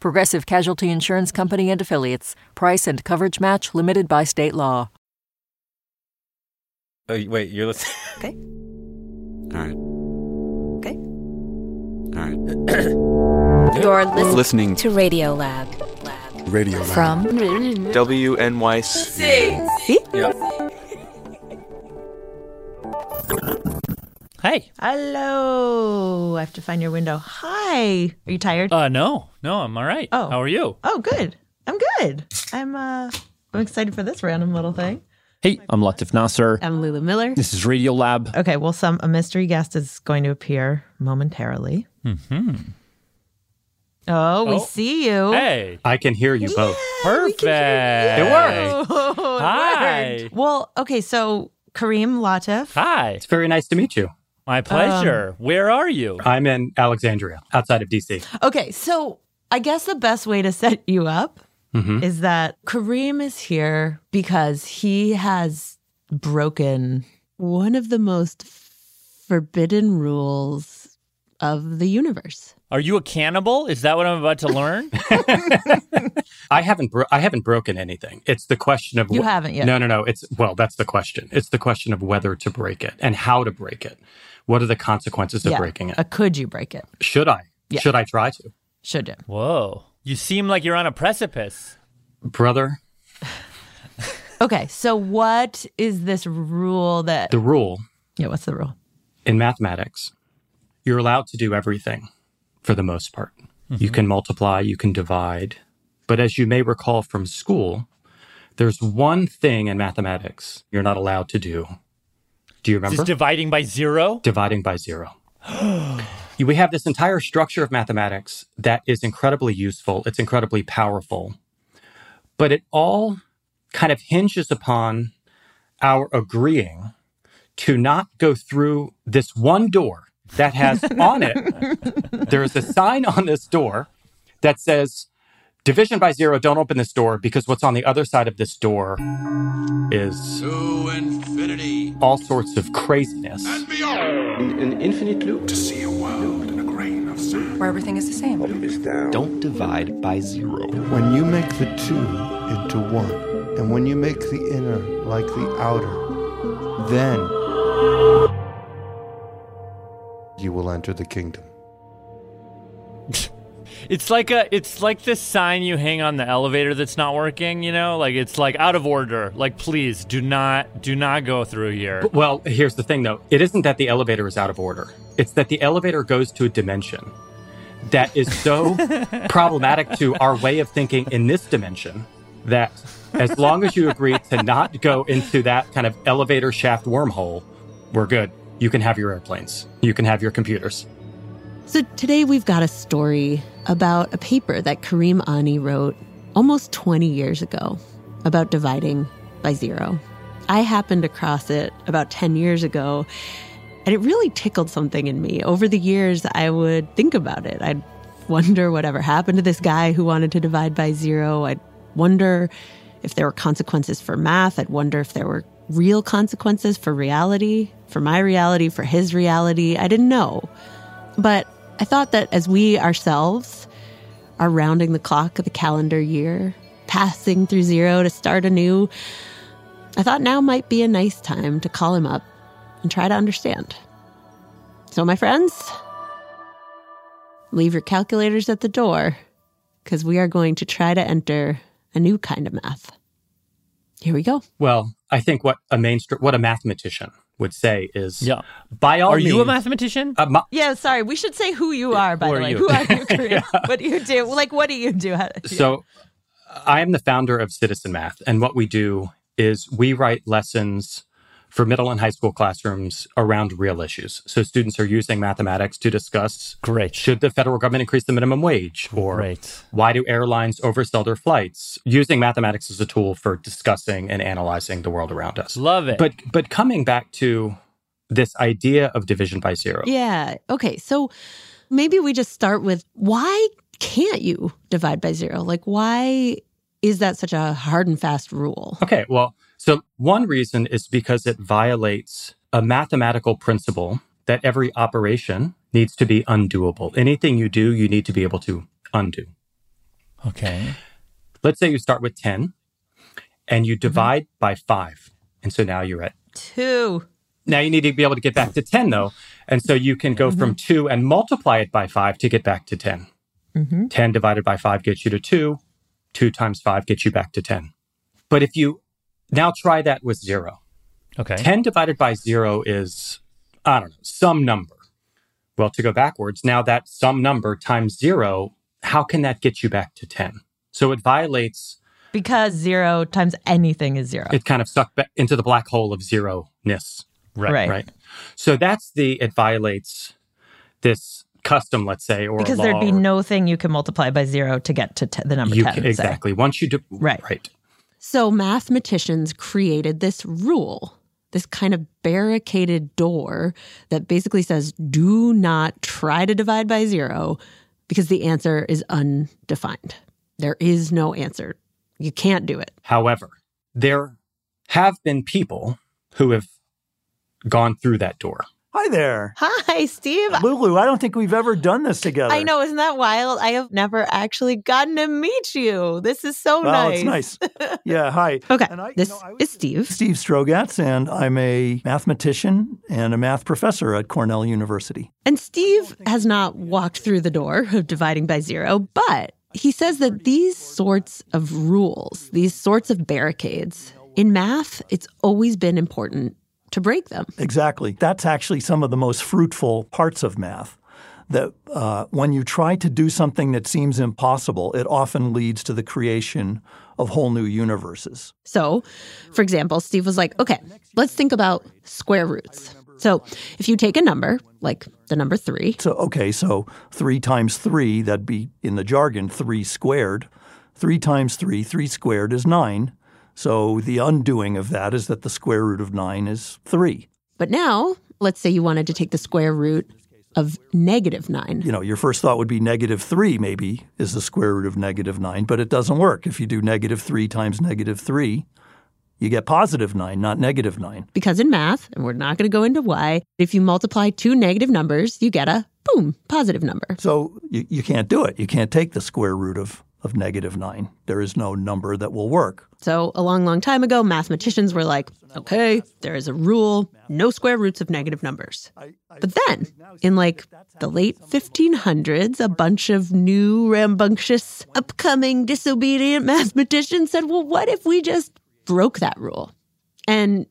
Progressive Casualty Insurance Company and Affiliates. Price and coverage match limited by state law. Oh, wait, you're listening. Okay. All right. Okay. All right. You're listening Listening to Radiolab. Radio Lab. From WNYC. Hey. Hello. I have to find your window. Hi. Are you tired? Uh, no, no, I'm all right. Oh. How are you? oh, good. I'm good. I'm uh I'm excited for this random little thing. Hey, I'm Latif Nasser. I'm Lulu Miller. This is Radiolab. Okay, well some a mystery guest is going to appear momentarily. Hmm. Oh, we Oh. see you. Hey. I can hear you both. Perfect. It worked. It Hi. worked. Well, okay, so Karim Latif. Hi. It's very nice to meet you. My pleasure. Where are you? I'm in Alexandria, outside of DC. Okay, so I guess the best way to set you up Mhm. is that Karim is here because he has broken one of the most forbidden rules of the universe. Are you a cannibal? Is that what I'm about to learn? I haven't bro- I haven't broken anything. It's the question of You haven't yet. No, no, no. It's well, that's the question. It's the question of whether to break it and how to break it. What are the consequences of Yeah. breaking it? Uh, could you break it? Should I? Yeah. Should I try to? Should you? Whoa. You seem like you're on a precipice. Brother, Okay, so what is this rule that? the rule yeah, what's the rule? in mathematics, you're allowed to do everything for the most part. You can multiply, you can divide. But as you may recall from school, there's one thing in mathematics you're not allowed to do. Do you Is remember? this dividing by zero? Dividing by zero. we have this entire structure of mathematics that is incredibly useful, it's incredibly powerful, but it all kind of hinges upon our agreeing to not go through this one door that has on it, there's a sign on this door that says, Division by zero, don't open this door because what's on the other side of this door is To infinity all sorts of craziness. and beyond. An infinite loop. To see a world in a grain of sand. Where everything is the same. Is down. Don't divide by zero. When you make the two into one, and when you make the inner like the outer, then you will enter the kingdom. It's like a it's like this sign you hang on the elevator that's not working, you know? Like it's like out of order. Like please do not do not go through here. Well, here's the thing though. It isn't that the elevator is out of order. It's that the elevator goes to a dimension that is so problematic to our way of thinking in this dimension that as long as you agree to not go into that kind of elevator shaft wormhole, we're good. You can have your airplanes. You can have your computers. So today we've got a story about a paper that Karim Ani wrote almost 20 years ago about dividing by zero. I happened across it about 10 years ago, and it really tickled something in me. Over the years, I would think about it. I'd wonder whatever happened to this guy who wanted to divide by zero. I'd wonder if there were consequences for math. I'd wonder if there were real consequences for reality, for my reality, for his reality. I didn't know. But I thought that as we ourselves are rounding the clock of the calendar year, passing through zero to start anew, I thought now might be a nice time to call him up and try to understand. So, my friends, leave your calculators at the door because we are going to try to enter a new kind of math. Here we go. Well, I think what a mainstream, what a mathematician would say is, Yeah. by all Are you a mathematician? Uh, ma- Yeah, sorry. We should say who you are, by Who the way. you? Who are you, Karim? What do you do? Like, what do you do? How- So, I am the founder of Citizen Math, and what we do is we write lessons for middle and high school classrooms around real issues. So students are using mathematics to discuss Great. should the federal government increase the minimum wage or Great. why do airlines oversell their flights? Using mathematics as a tool for discussing and analyzing the world around us. Love it. But but coming back to this idea of division by zero. Yeah. Okay. So maybe we just start with why can't you divide by zero? Like, why is that such a hard and fast rule? Okay, well, so one reason is because it violates a mathematical principle that every operation needs to be undoable. Anything you do, you need to be able to undo. okay. Let's say you start with 10 and you mm-hmm. divide by 5. And so now you're at Two. now you need to be able to get back to 10 though. And so you can go from mm-hmm. 2 and multiply it by 5 to get back to 10. Mm-hmm. 10 divided by 5 gets you to 2. 2 times 5 gets you back to 10. But if you now try that with 0. Okay. 10 divided by 0 is, I don't know, some number. Well, to go backwards, now that some number times 0, how can that get you back to 10? So it violates, Because zero times anything is zero. it kind of sucked back into the black hole of zero ness. Right. Right. Right. So that's the, it violates this custom, let's say, or because law there'd be or- no thing you can multiply by zero to get to t- the number you 10. can, say. exactly. Once you do, Right. right. So mathematicians created this rule, this kind of barricaded door that basically says do not try to divide by zero because the answer is undefined. There is no answer. You can't do it. However, there have been people who have gone through that door. Hi there. Hi, Steve. Lulu, I don't think we've ever done this together. I know, isn't that wild? I have never actually gotten to meet you. This is so Well, nice. it's nice. Yeah, hi. Okay, And I- you this know, I was is Steve. Steve Strogatz, and I'm a mathematician and a math professor at Cornell University. And Steve oh, has not walked through the door of dividing by zero, but he says that these sorts of rules, these sorts of barricades, in math, it's always been important to break them. Exactly. That's actually some of the most fruitful parts of math. That uh, when you try to do something that seems impossible, it often leads to the creation of whole new universes. So, for example, Steve was like, okay, let's think about square roots. So, if you take a number, like the number three, So, okay, so three times three, that'd be in the jargon, three squared. Three times three, three squared is nine. So the undoing of that is that the square root of nine is three. but now let's say you wanted to take the square root of negative nine. You know, your first thought would be negative three, maybe, is the square root of negative nine, but it doesn't work. If you do negative three times negative three, you get positive nine, not negative nine. Because in math, and we're not going to go into why, if you multiply two negative numbers, you get a boom, positive number. So you, you can't do it. You can't take the square root of, of negative nine. There is no number that will work. So, a long, long time ago, mathematicians were like, okay, there is a rule no square roots of negative numbers. But then, in like the late 1500s, a bunch of new, rambunctious, upcoming, disobedient mathematicians said, well, what if we just broke that rule? And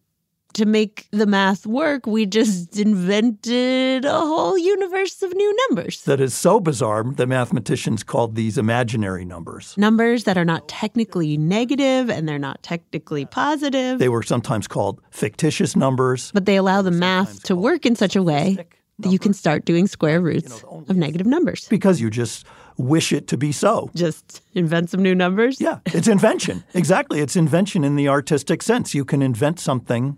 to make the math work, we just invented a whole universe of new numbers. That is so bizarre that mathematicians called these imaginary numbers. Numbers that are not technically negative and they're not technically positive. They were sometimes called fictitious numbers. but they allow the math to work in such a way that you can start doing square roots of negative numbers. because you just wish it to be so. Just invent some new numbers. Yeah, it's invention. exactly. It's invention in the artistic sense. You can invent something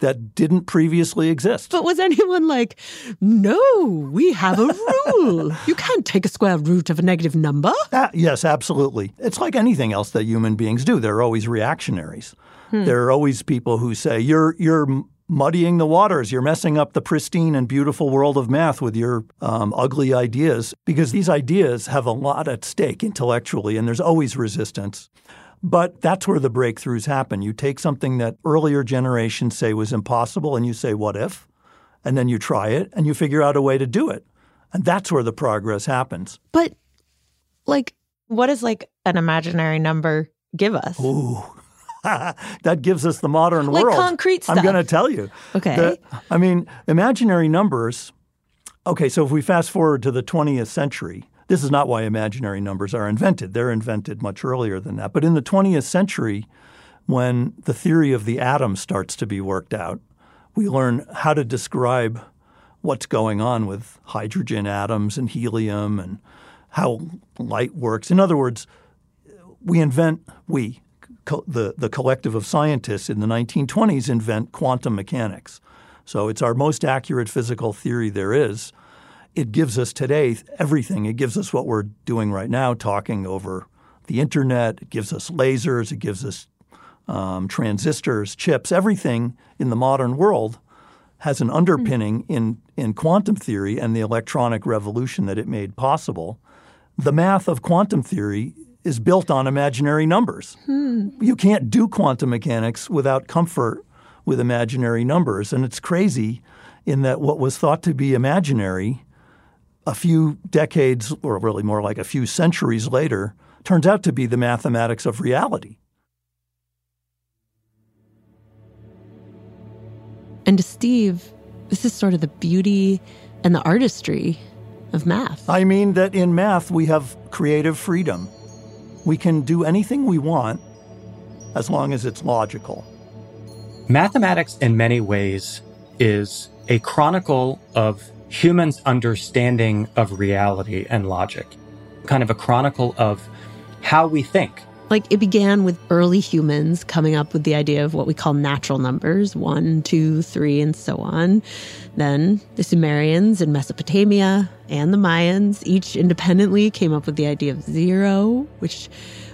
that didn't previously exist. But was anyone like, no, we have a rule. you can't take a square root of a negative number. Ah, yes, absolutely. It's like anything else that human beings do. There are always reactionaries. There are always people who say, you're, you're muddying the waters. You're messing up the pristine and beautiful world of math with your um, ugly ideas. Because these ideas have a lot at stake intellectually, and there's always resistance. But that's where the breakthroughs happen. You take something that earlier generations say was impossible, and you say, what if? And then you try it, and you figure out a way to do it. And that's where the progress happens. But, like, What does like an imaginary number give us? Ooh. that gives us the modern Like world. concrete stuff. I'm going to tell you. Okay. The- I mean, imaginary numbers. Okay, so if we fast forward to the 20th century, this is not why imaginary numbers are invented. They're invented much earlier than that. But in the 20th century, when the theory of the atom starts to be worked out, We learn how to describe what's going on with hydrogen atoms and helium and how light works. In other words, we invent, we, co- the, the collective of scientists in the 1920s invent quantum mechanics. So it's our most accurate physical theory there is. It gives us today everything. It gives us what we're doing right now, talking over the internet. It gives us lasers. It gives us um, transistors, chips, everything in the modern world has an underpinning in, in quantum theory and the electronic revolution that it made possible. The math of quantum theory is built on imaginary numbers. Hmm. You can't do quantum mechanics without comfort with imaginary numbers. And it's crazy in that what was thought to be imaginary a few decades, or really more like a few centuries later, turns out to be the mathematics of reality. And to Steve, this is sort of the beauty and the artistry of math. I mean that in math, we have creative freedom. We can do anything we want as long as it's logical. Mathematics, in many ways, is a chronicle of humans' understanding of reality and logic, kind of a chronicle of how we think like it began with early humans coming up with the idea of what we call natural numbers one, two, three, and so on. Then the Sumerians in Mesopotamia and the Mayans each independently came up with the idea of zero, which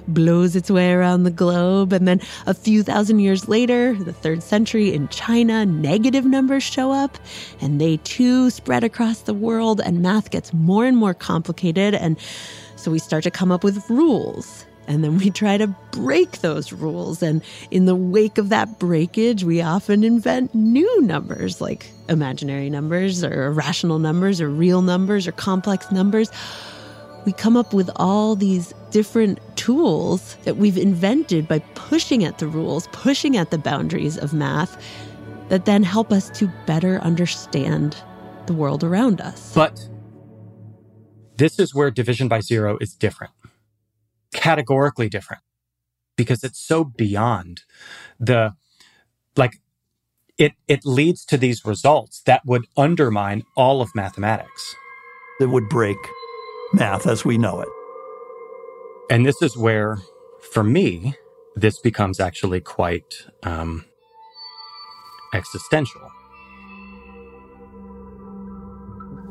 blows its way around the globe. And then a few thousand years later, the third century in China, negative numbers show up and they too spread across the world and math gets more and more complicated. And so we start to come up with rules and then we try to break those rules. And in the wake of that breakage, we often invent new numbers like imaginary numbers or irrational numbers or real numbers or complex numbers. We come up with all these different tools that we've invented by pushing at the rules, pushing at the boundaries of math that then help us to better understand the world around us. But this is where division by zero is different categorically different because it's so beyond the like it it leads to these results that would undermine all of mathematics. It would break math as we know it. And this is where for me this becomes actually quite um, existential.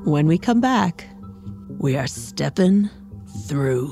When we come back we are stepping through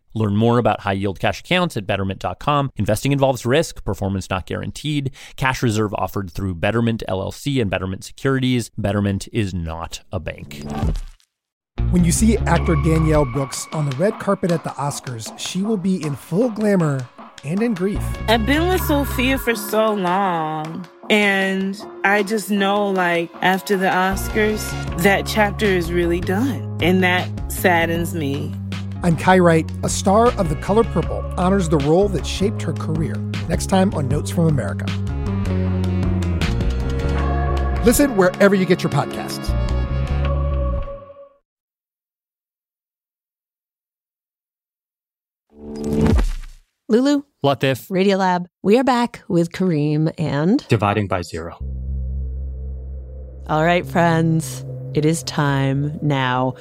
Learn more about high yield cash accounts at betterment.com. Investing involves risk, performance not guaranteed. Cash reserve offered through Betterment LLC and Betterment Securities. Betterment is not a bank. When you see actor Danielle Brooks on the red carpet at the Oscars, she will be in full glamour and in grief. I've been with Sofia for so long. And I just know, like, after the Oscars, that chapter is really done. And that saddens me. I'm Kai Wright. A star of The Color Purple honors the role that shaped her career. Next time on Notes from America. Listen wherever you get your podcasts. Lulu. Latif. Radiolab. We are back with Karim and Dividing by Zero. All right, friends. It is time now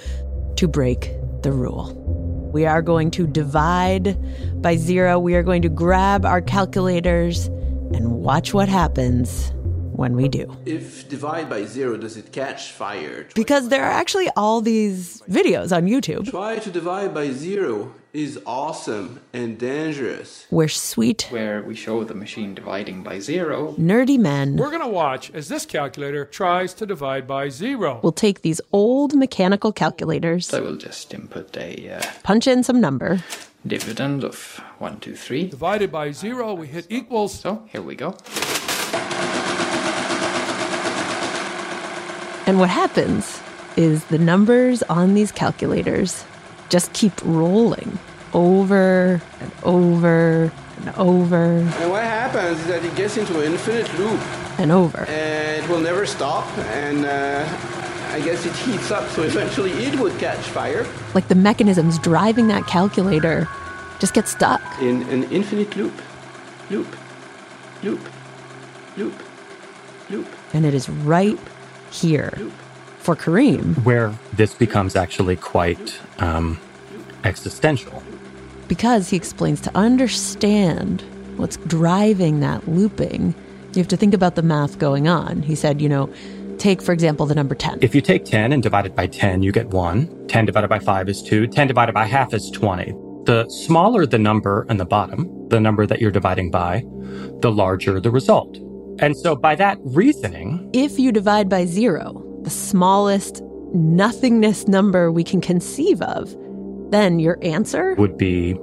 to break the rule. We are going to divide by zero. We are going to grab our calculators and watch what happens when we do. If divide by zero, does it catch fire? Because there are actually all these videos on YouTube Try to divide by zero is awesome and dangerous. where sweet, where we show the machine dividing by zero. nerdy men We're going to watch as this calculator tries to divide by zero. We'll take these old mechanical calculators, So I will just input a uh, punch in some number, dividend of one, two, three. Divided by zero, we hit equals. So here we go. And what happens is the numbers on these calculators just keep rolling over and over and over And what happens is that it gets into an infinite loop and over. and it will never stop. And uh, I guess it heats up, so eventually it would catch fire Like the mechanisms driving that calculator just get stuck. in an infinite loop. Loop. Loop. Loop. Loop. And it is right here for Karim where this becomes actually quite um, existential. because he explains to understand what's driving that looping, you have to think about the math going on. He said, you know, take, for example, the number 10. If you take 10 and divide it by 10, you get 1. 10 divided by 5 is 2. 10 divided by half is 20. The smaller the number in the bottom, the number that you're dividing by, the larger the result. And so by that reasoning, If you divide by zero, the smallest nothingness number we can conceive of, then your answer would be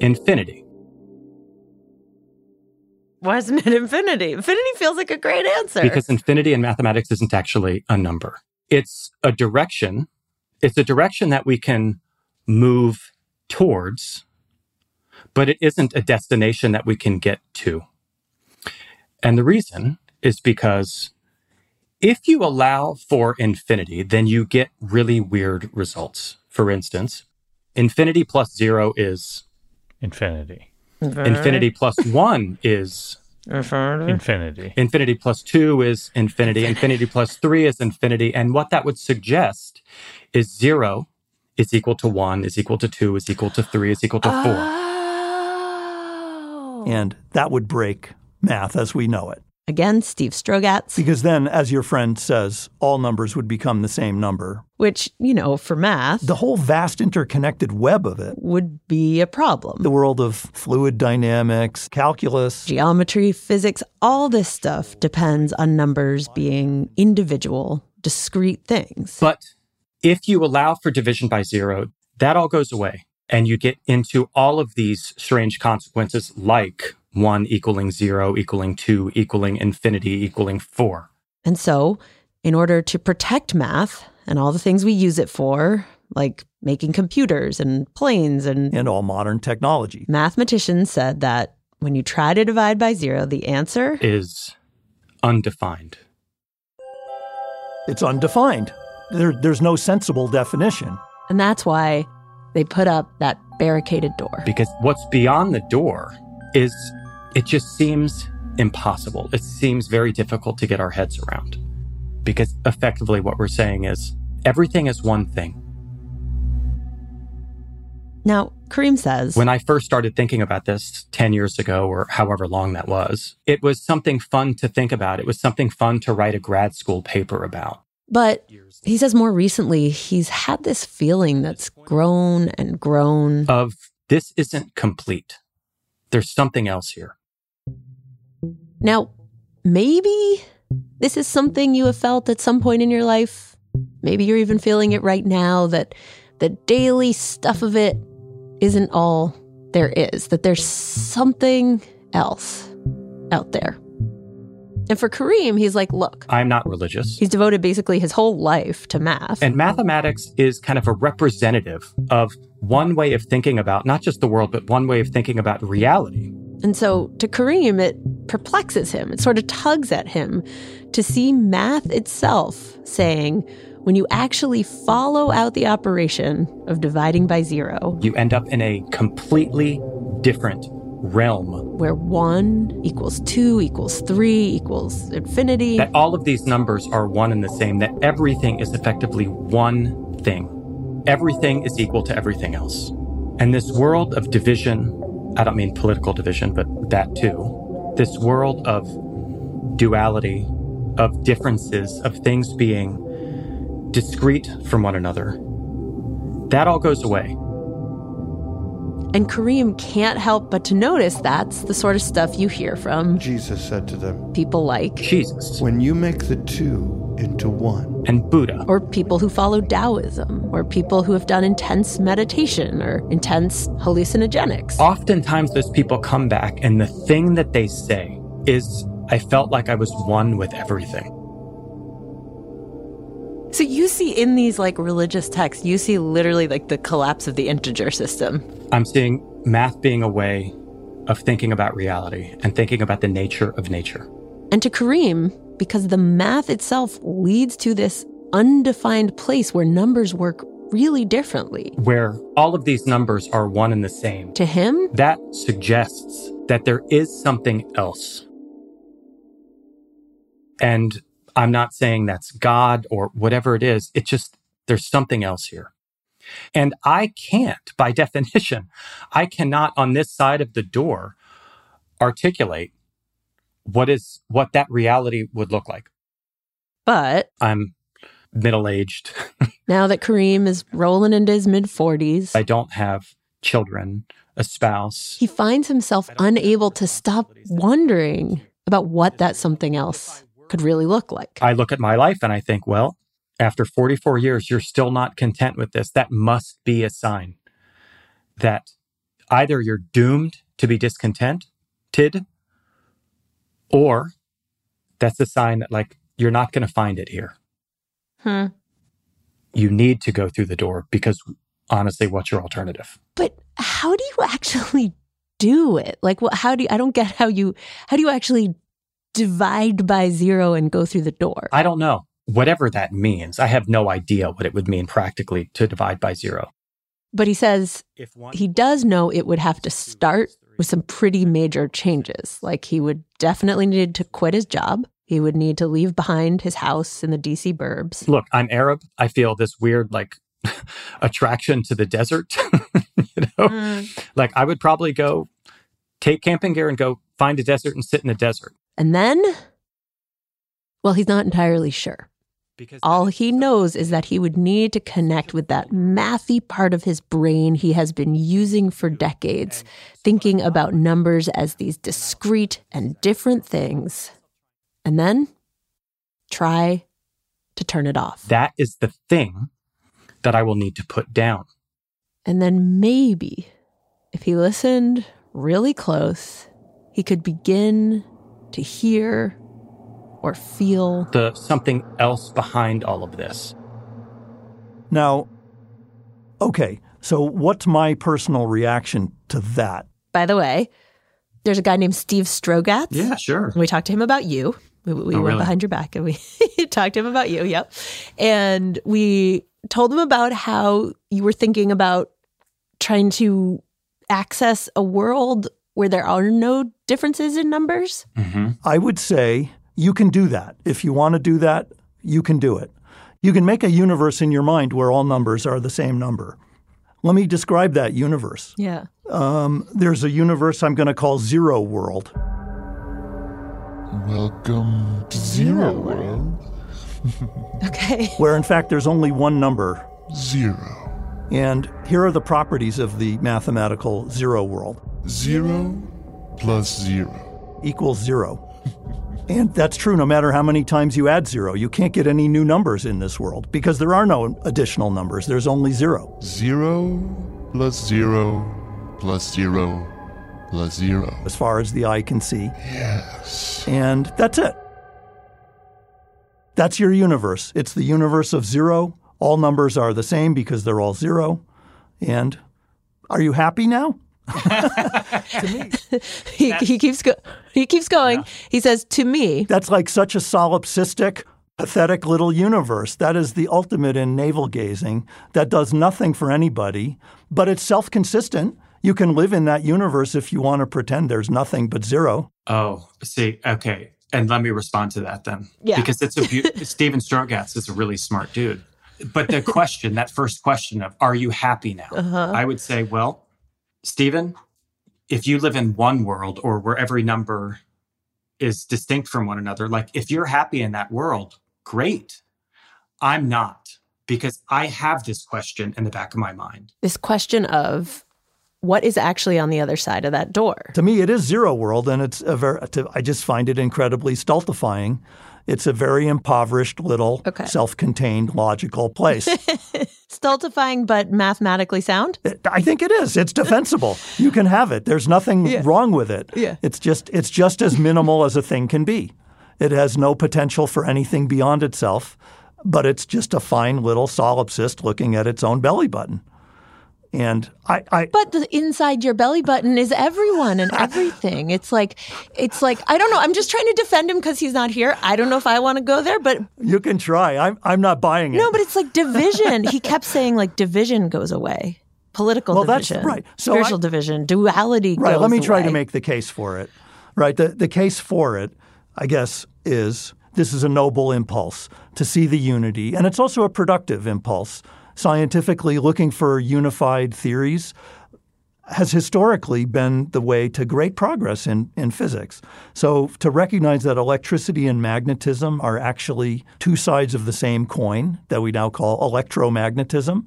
infinity. Why isn't it infinity? Infinity feels like a great answer. Because infinity in mathematics isn't actually a number. It's a direction. It's a direction that we can move towards, but it isn't a destination that we can get to. And the reason is because if you allow for infinity, then you get really weird results. For instance, infinity plus zero is Infinity. infinity plus one is Infinity. Infinity plus two is infinity. Infinity plus three is infinity. And what that would suggest is zero is equal to one, is equal to two, is equal to three, is equal to four. Oh. And that would break math as we know it. Again, Steve Strogatz, Because then, as your friend says, all numbers would become the same number. which, you know, for math The whole vast interconnected web of it, would be a problem. the world of fluid dynamics, calculus, Geometry, physics, all this stuff depends on numbers being individual, discrete things. But if you allow for division by zero, that all goes away. And you get into all of these strange consequences like one equaling zero, equaling two, equaling infinity, equaling four. And so, in order to protect math and all the things we use it for, like making computers and planes and, and all modern technology. mathematicians said that when you try to divide by zero, the answer Is undefined. It's undefined. There, there's no sensible definition. And that's why they put up that barricaded door. because what's beyond the door is it just seems impossible. It seems very difficult to get our heads around because effectively what we're saying is everything is one thing. Now, Karim says When I first started thinking about this 10 years ago or however long that was, it was something fun to think about. It was something fun to write a grad school paper about. But he says more recently, he's had this feeling that's grown and grown. Of this isn't complete. There's something else here. Now, maybe this is something you have felt at some point in your life. Maybe you're even feeling it right now that the daily stuff of it isn't all there is, that there's something else out there. And for Karim, he's like, look, I'm not religious. he's devoted basically his whole life to math. And mathematics is kind of a representative of one way of thinking about not just the world, but one way of thinking about reality. And so to Karim, it perplexes him. It sort of tugs at him to see math itself saying, when you actually follow out the operation of dividing by zero, You end up in a completely different realm. where one equals two equals three equals infinity, That all of these numbers are one and the same, that everything is effectively one thing. Everything is equal to everything else. And this world of division, I don't mean political division, but that too, this world of duality of differences, of things being discrete from one another, that all goes away. And Karim can't help but to notice that's the sort of stuff you hear from Jesus said to them, people like Jesus. When you make the two into one, and Buddha, or people who follow Taoism, or people who have done intense meditation or intense hallucinogenics. Oftentimes, those people come back, and the thing that they say is, I felt like I was one with everything. So you see in these like religious texts, you see literally like the collapse of the integer system. I'm seeing math being a way of thinking about reality and thinking about the nature of nature. And to Karim, because the math itself leads to this undefined place where numbers work really differently. Where all of these numbers are one and the same. To him, that suggests that there is something else. And I'm not saying that's God or whatever it is. It's just there's something else here. And I can't, by definition, I cannot on this side of the door articulate what is what that reality would look like. But I'm middle aged. now that Karim is rolling into his mid 40s, I don't have children, a spouse. He finds himself unable to stop wondering about what that something else could really look like. I look at my life and I think, well, after 44 years, you're still not content with this. That must be a sign that either you're doomed to be discontented or that's a sign that, like, you're not going to find it here. Hmm. You need to go through the door because honestly, what's your alternative? But how do you actually do it? Like, what, how do you, I don't get how you, how do you actually divide by zero and go through the door? I don't know. Whatever that means, I have no idea what it would mean practically to divide by zero. But he says one, he does know it would have to start with some pretty major changes. Like he would definitely need to quit his job. He would need to leave behind his house in the DC burbs. Look, I'm Arab. I feel this weird, like, attraction to the desert. you know, mm. like I would probably go take camping gear and go find a desert and sit in the desert. And then, well, he's not entirely sure. All he knows is that he would need to connect with that mathy part of his brain he has been using for decades, thinking about numbers as these discrete and different things. And then try to turn it off. That is the thing that I will need to put down. And then maybe, if he listened really close, he could begin to hear or feel the something else behind all of this. Now, okay, so what's my personal reaction to that? By the way, there's a guy named Steve Strogatz. Yeah, sure. We talked to him about you. We, we oh, went really? behind your back and we talked to him about you. Yep. And we told him about how you were thinking about trying to access a world where there are no differences in numbers? Mm-hmm. I would say you can do that. If you want to do that, you can do it. You can make a universe in your mind where all numbers are the same number. Let me describe that universe. Yeah. Um, there's a universe I'm going to call Zero World. Welcome to Zero, Zero World. okay. Where in fact there's only one number zero. And here are the properties of the mathematical zero world zero plus zero equals zero. And that's true no matter how many times you add zero. You can't get any new numbers in this world because there are no additional numbers, there's only zero. Zero plus zero plus zero plus zero. As far as the eye can see. Yes. And that's it. That's your universe. It's the universe of zero. All numbers are the same because they're all zero. And are you happy now? to me, he, he keeps go- he keeps going. Yeah. He says, "To me, that's like such a solipsistic, pathetic little universe. That is the ultimate in navel gazing. That does nothing for anybody, but it's self-consistent. You can live in that universe if you want to pretend there's nothing but zero. Oh, see, okay. And let me respond to that then. Yeah. Because it's a be- Steven Strogatz is a really smart dude. But the question, that first question of are you happy now? Uh-huh. I would say, well, Steven, if you live in one world or where every number is distinct from one another. Like if you're happy in that world, great. I'm not because I have this question in the back of my mind. This question of what is actually on the other side of that door. To me, it is zero world, and it's a very. To, I just find it incredibly stultifying. It's a very impoverished, little, Okay. self-contained, logical place. Stultifying but mathematically sound? I think it is. It's defensible. You can have it. There's nothing Yeah. wrong with it. Yeah. It's just it's just as minimal as a thing can be. It has no potential for anything beyond itself, but it's just a fine little solipsist looking at its own belly button. And I, I But the inside your belly button is everyone and everything. It's like it's like I don't know. I'm just trying to defend him because he's not here. I don't know if I want to go there, but you can try. I'm I'm not buying it. no, but it's like division. he kept saying like division goes away. Political Well, that's division. right. So spiritual I- division, duality Right. Let me try to make the case for it. Right. The the case for it, I guess, is this is a noble impulse to see the unity, and it's also a productive impulse. Scientifically, looking for unified theories has historically been the way to great progress in, in physics. So, to recognize that electricity and magnetism are actually two sides of the same coin that we now call electromagnetism,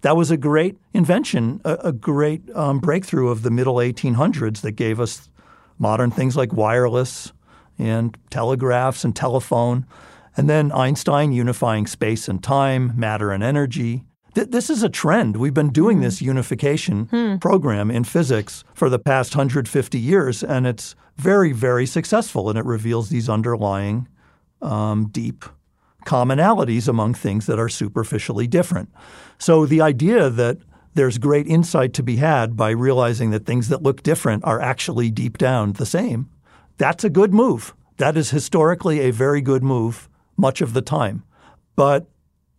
that was a great invention, a, a great um, breakthrough of the middle 1800s that gave us modern things like wireless and telegraphs and telephone. And then Einstein unifying space and time, matter and energy. Th- this is a trend. We've been doing this unification program in physics for the past 150 years, and it's very, very successful. And it reveals these underlying um, deep commonalities among things that are superficially different. So the idea that there's great insight to be had by realizing that things that look different are actually deep down the same, that's a good move. That is historically a very good move much of the time. But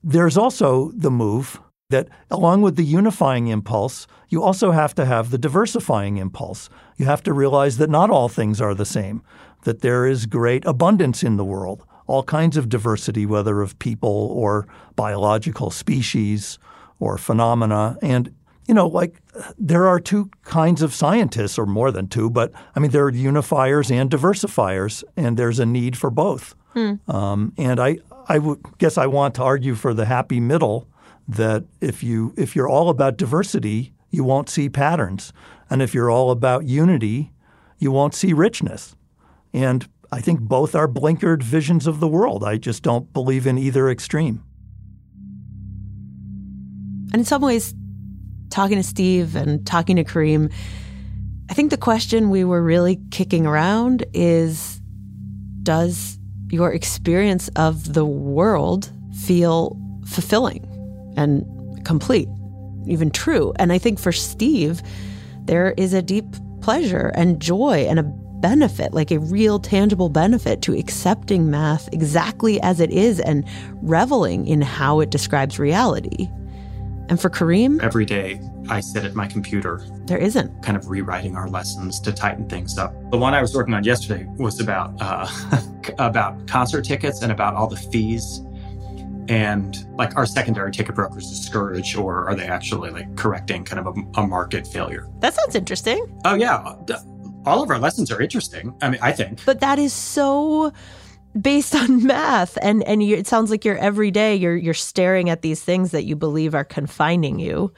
there's also the move that, along with the unifying impulse, you also have to have the diversifying impulse. You have to realize that not all things are the same, that there is great abundance in the world, all kinds of diversity, whether of people or biological species or phenomena. And, you know, like there are two kinds of scientists, or more than two, but I mean, there are unifiers and diversifiers, and there's a need for both. Hmm. Um, and I, I guess I want to argue for the happy middle that if you if you're all about diversity, you won't see patterns, and if you're all about unity, you won't see richness. And I think both are blinkered visions of the world. I just don't believe in either extreme. And in some ways, talking to Steve and talking to Karim, I think the question we were really kicking around is Does your experience of the world feel fulfilling and complete, even true? And I think for Steve, there is a deep pleasure and joy and a benefit, like a real tangible benefit to accepting math exactly as it is and reveling in how it describes reality. And for Karim, Every day, I sit at my computer, there isn't. kind of rewriting our lessons to tighten things up. The one I was working on yesterday was about uh, about concert tickets and about all the fees, and like our secondary ticket brokers discourage, or are they actually like correcting kind of a, a market failure? That sounds interesting. Oh yeah, all of our lessons are interesting. I mean, I think. But that is so based on math and and you, it sounds like you're every day you're you're staring at these things that you believe are confining you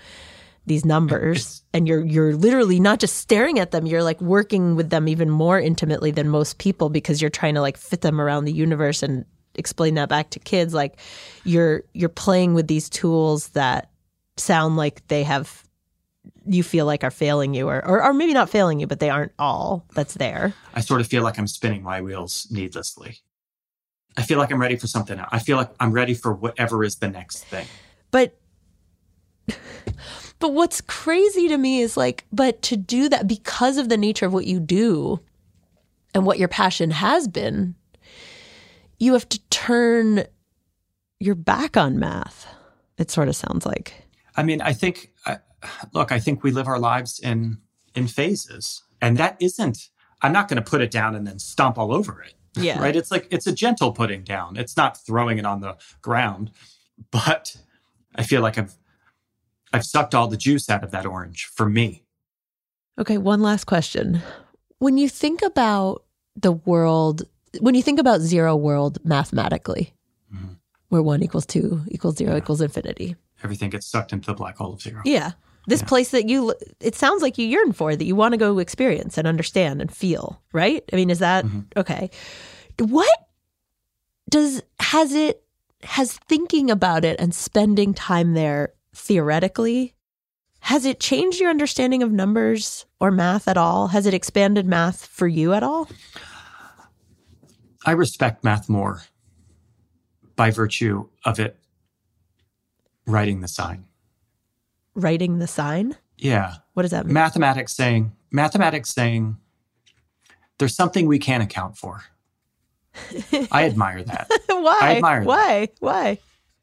these numbers and you're you're literally not just staring at them you're like working with them even more intimately than most people because you're trying to like fit them around the universe and explain that back to kids like you're you're playing with these tools that sound like they have you feel like are failing you or, or or maybe not failing you but they aren't all that's there I sort of feel like I'm spinning my wheels needlessly. I feel like I'm ready for something. else. I feel like I'm ready for whatever is the next thing. But but what's crazy to me is like but to do that because of the nature of what you do and what your passion has been you have to turn your back on math. It sort of sounds like. I mean, I think, I look, I think we live our lives in in phases, and that isn't. I'm not going to put it down and then stomp all over it. Yeah. Right. It's like it's a gentle putting down. It's not throwing it on the ground, but I feel like I've I've sucked all the juice out of that orange for me. Okay, one last question. When you think about the world, when you think about zero world mathematically, mm-hmm. where one equals two equals zero equals infinity. Everything gets sucked into the black hole of zero. Yeah. This place that you, it sounds like you yearn for, that you want to go experience and understand and feel, right? I mean, is that mm-hmm. okay? What does, has it, has thinking about it and spending time there theoretically, has it changed your understanding of numbers or math at all? Has it expanded math for you at all? I respect math more by virtue of it writing the sign. Writing the sign? Yeah. What does that mean? Mathematics saying, mathematics saying, there's something we can't account for. I admire that. Why? I admire that. Why? Why?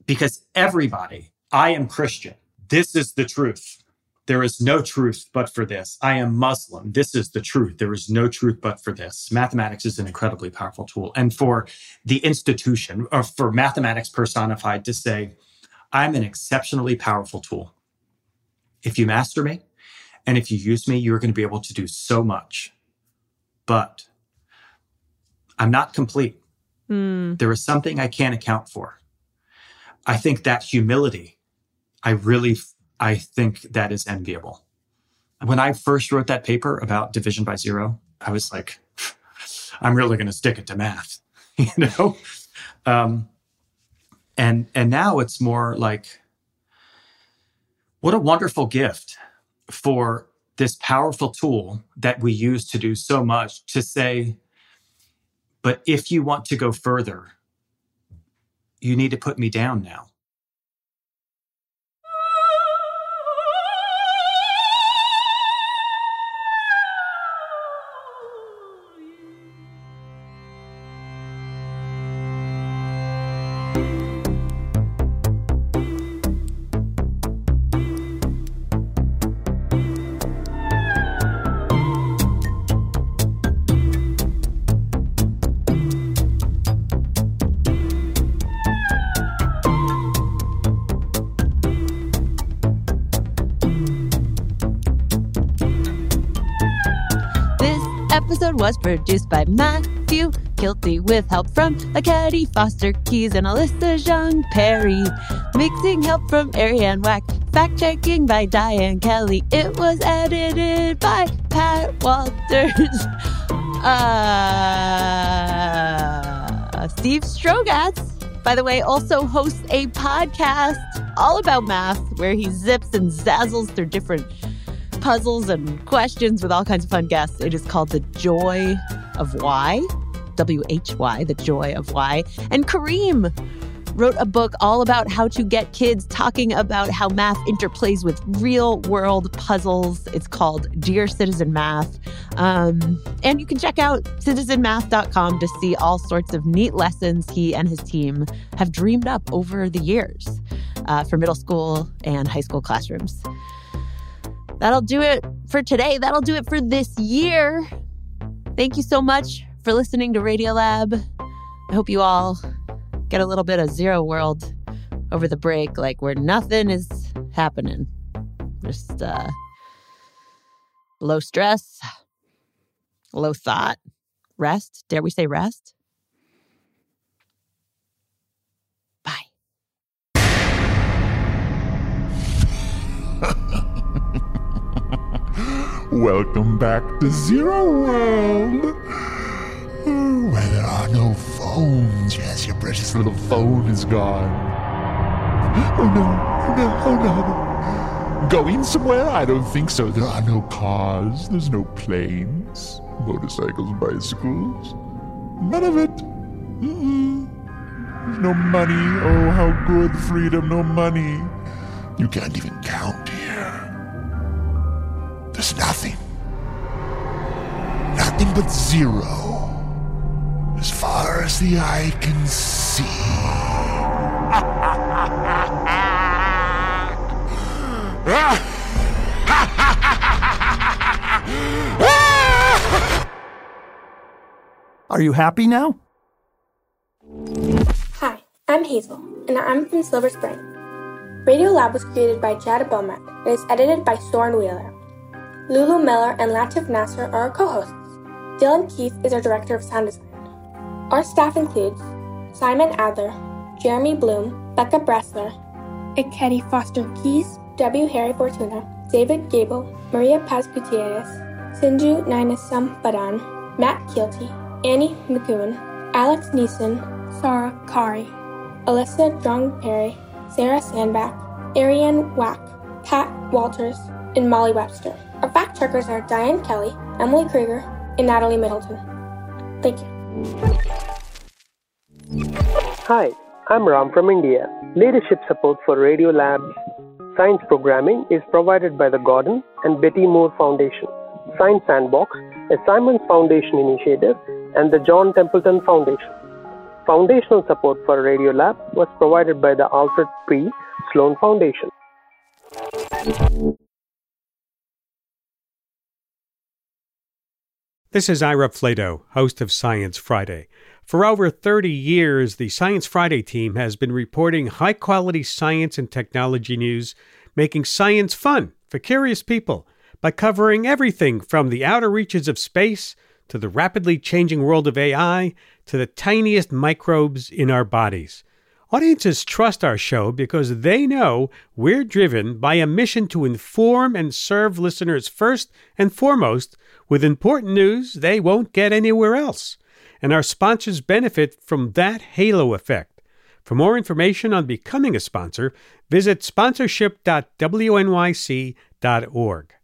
because everybody, I am Christian. This is the truth. There is no truth but for this. I am Muslim. This is the truth. There is no truth but for this. Mathematics is an incredibly powerful tool. And for the institution, or for mathematics personified to say, I'm an exceptionally powerful tool. If you master me and if you use me, you're going to be able to do so much. But I'm not complete. Hmm. There is something I can't account for. I think that humility, I really, I think that is enviable. When I first wrote that paper about division by zero, I was like, I'm really going to stick it to math, you know? Um, and, and now it's more like, what a wonderful gift for this powerful tool that we use to do so much to say, but if you want to go further, you need to put me down now. Episode was produced by Matthew Kielty with help from Akedi Foster Keys and Alyssa Jeong Perry. Mixing help from Arianne Wack. Fact checking by Diane Kelly. It was edited by Pat Walters. Uh, Steve Strogatz, by the way, also hosts a podcast all about math where he zips and zazzles through different puzzles and questions with all kinds of fun guests. It is called The Joy of Why, W H Y, The Joy of Why. And Karim wrote a book all about how to get kids talking about how math interplays with real world puzzles. It's called Dear Citizen Math. Um, and you can check out citizenmath.com to see all sorts of neat lessons he and his team have dreamed up over the years uh, for middle school and high school classrooms. That'll do it for today. That'll do it for this year. Thank you so much for listening to Radiolab. I hope you all get a little bit of zero world over the break, like where nothing is happening. Just uh, low stress, low thought, rest. Dare we say rest? Welcome back to Zero World. Where there are no phones. Yes, your precious little phone is gone. Oh no, oh no, oh no. Going somewhere? I don't think so. There are no cars. There's no planes, motorcycles, bicycles. None of it. Mm-mm. There's no money. Oh, how good freedom. No money. You can't even count. There's nothing. Nothing but zero. As far as the eye can see. Are you happy now? Hi, I'm Hazel, and I'm from Silver Spring. Radiolab was created by Jad Abumrad and is edited by Soren Wheeler. Lulu Miller and Latif Nasser are our co-hosts. Dylan Keefe is our Director of Sound Design. Our staff includes Simon Adler, Jeremy Bloom, Becca Bressler, Ikedi Foster Keys, W. Harry Fortuna, David Gebel, Maria Paz Gutierrez, Sindhu Gnanasambandan, Matt Kielty, Annie McEwen, Alex Neeson, Sarah Qari, Alyssa Jeong Perry, Sarah Sandbach, Arianne Wack, Pat Walters, and Molly Webster. Our fact checkers are Diane Kelly, Emily Krieger, and Natalie Middleton. Thank you. Hi, I'm Ram from India. Leadership support for Radiolab's science programming is provided by the Gordon and Betty Moore Foundation, Science Sandbox, a Simons Foundation initiative, and the John Templeton Foundation. Foundational support for Radio Lab was provided by the Alfred P. Sloan Foundation. This is Ira Flatow, host of Science Friday. For over 30 years, the Science Friday team has been reporting high quality science and technology news, making science fun for curious people by covering everything from the outer reaches of space to the rapidly changing world of AI to the tiniest microbes in our bodies. Audiences trust our show because they know we're driven by a mission to inform and serve listeners first and foremost with important news they won't get anywhere else. And our sponsors benefit from that halo effect. For more information on becoming a sponsor, visit sponsorship.wnyc.org.